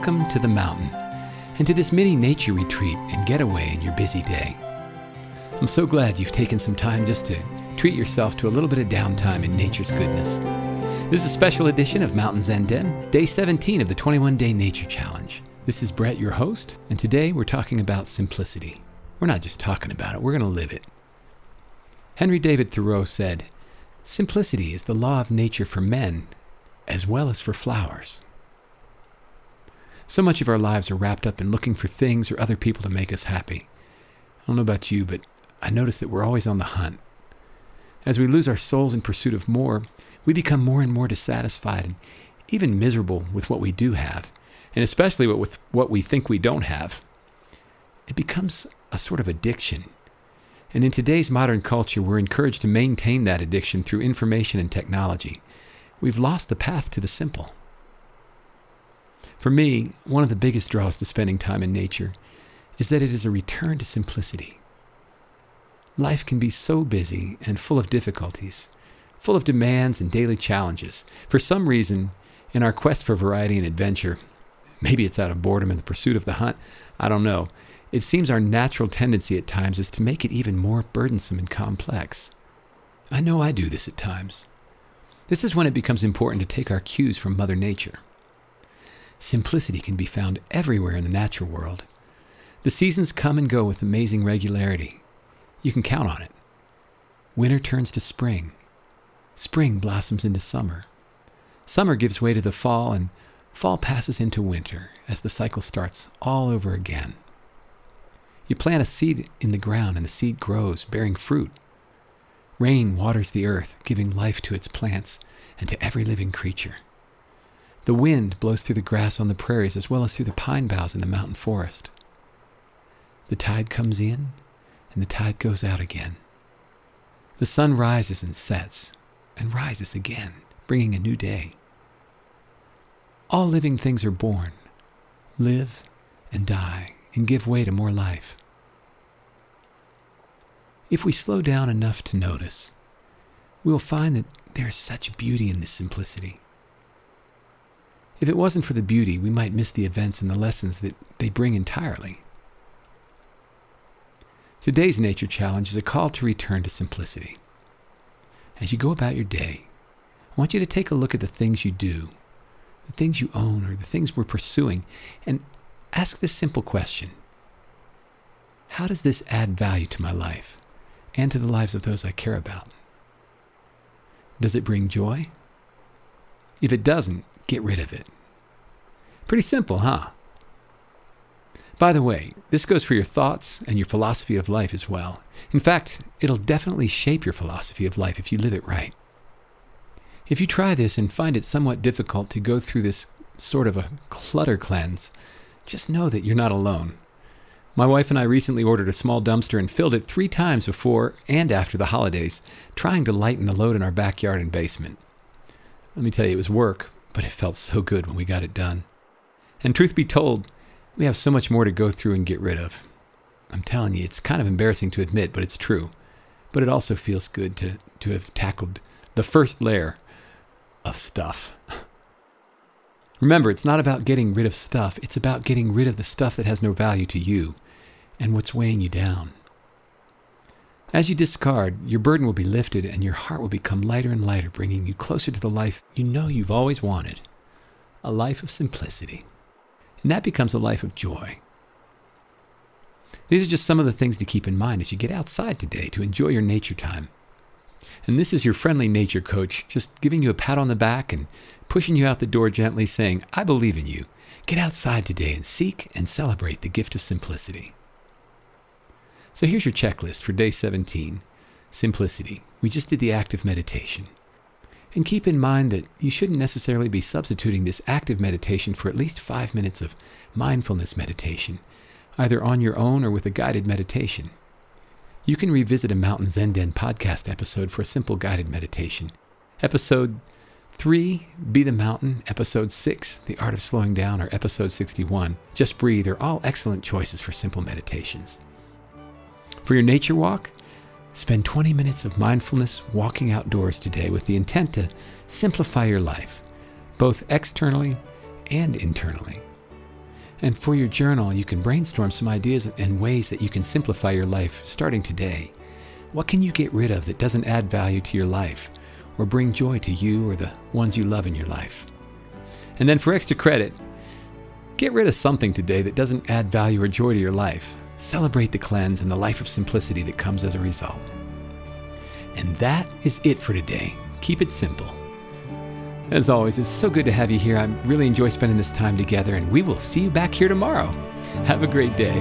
to the mountain and to this mini nature retreat and getaway in your busy day. I'm so glad you've taken some time just to treat yourself to a little bit of downtime in nature's goodness. This is a special edition of Mountain Zen Den, day 17 of the 21 Day Nature Challenge. This is Brett, your host, and today we're talking about simplicity. We're not just talking about it, we're going to live it. Henry David Thoreau said, Simplicity is the law of nature for men as well as for flowers. So much of our lives are wrapped up in looking for things or other people to make us happy. I don't know about you, but I notice that we're always on the hunt. As we lose our souls in pursuit of more, we become more and more dissatisfied and even miserable with what we do have, and especially with what we think we don't have. It becomes a sort of addiction. And in today's modern culture, we're encouraged to maintain that addiction through information and technology. We've lost the path to the simple. For me, one of the biggest draws to spending time in nature is that it is a return to simplicity. Life can be so busy and full of difficulties, full of demands and daily challenges. For some reason, in our quest for variety and adventure, maybe it's out of boredom and the pursuit of the hunt, I don't know, it seems our natural tendency at times is to make it even more burdensome and complex. I know I do this at times. This is when it becomes important to take our cues from Mother Nature. Simplicity can be found everywhere in the natural world. The seasons come and go with amazing regularity. You can count on it. Winter turns to spring. Spring blossoms into summer. Summer gives way to the fall, and fall passes into winter as the cycle starts all over again. You plant a seed in the ground, and the seed grows, bearing fruit. Rain waters the earth, giving life to its plants and to every living creature. The wind blows through the grass on the prairies as well as through the pine boughs in the mountain forest. The tide comes in and the tide goes out again. The sun rises and sets and rises again, bringing a new day. All living things are born, live, and die, and give way to more life. If we slow down enough to notice, we will find that there is such beauty in this simplicity. If it wasn't for the beauty, we might miss the events and the lessons that they bring entirely. Today's nature challenge is a call to return to simplicity. As you go about your day, I want you to take a look at the things you do, the things you own, or the things we're pursuing, and ask this simple question How does this add value to my life? and to the lives of those I care about? Does it bring joy? If it doesn't, get rid of it. Pretty simple, huh? By the way, this goes for your thoughts and your philosophy of life as well. In fact, it'll definitely shape your philosophy of life if you live it right. If you try this and find it somewhat difficult to go through this sort of a clutter cleanse, just know that you're not alone. My wife and I recently ordered a small dumpster and filled it three times before and after the holidays, trying to lighten the load in our backyard and basement. Let me tell you, it was work, but it felt so good when we got it done. And truth be told, we have so much more to go through and get rid of. I'm telling you, it's kind of embarrassing to admit, but it's true. But it also feels good to, to have tackled the first layer of stuff. Remember, it's not about getting rid of stuff, it's about getting rid of the stuff that has no value to you and what's weighing you down. As you discard, your burden will be lifted and your heart will become lighter and lighter, bringing you closer to the life you know you've always wanted a life of simplicity. And that becomes a life of joy. These are just some of the things to keep in mind as you get outside today to enjoy your nature time. And this is your friendly nature coach, just giving you a pat on the back and pushing you out the door gently, saying, I believe in you. Get outside today and seek and celebrate the gift of simplicity. So here's your checklist for day 17 Simplicity. We just did the active meditation. And keep in mind that you shouldn't necessarily be substituting this active meditation for at least five minutes of mindfulness meditation, either on your own or with a guided meditation. You can revisit a Mountain Zen Den podcast episode for a simple guided meditation. Episode 3, Be the Mountain. Episode 6, The Art of Slowing Down, or Episode 61, Just Breathe, are all excellent choices for simple meditations. For your nature walk, spend 20 minutes of mindfulness walking outdoors today with the intent to simplify your life, both externally and internally. And for your journal, you can brainstorm some ideas and ways that you can simplify your life starting today. What can you get rid of that doesn't add value to your life or bring joy to you or the ones you love in your life? And then for extra credit, get rid of something today that doesn't add value or joy to your life. Celebrate the cleanse and the life of simplicity that comes as a result. And that is it for today. Keep it simple. As always, it's so good to have you here. I really enjoy spending this time together, and we will see you back here tomorrow. Have a great day.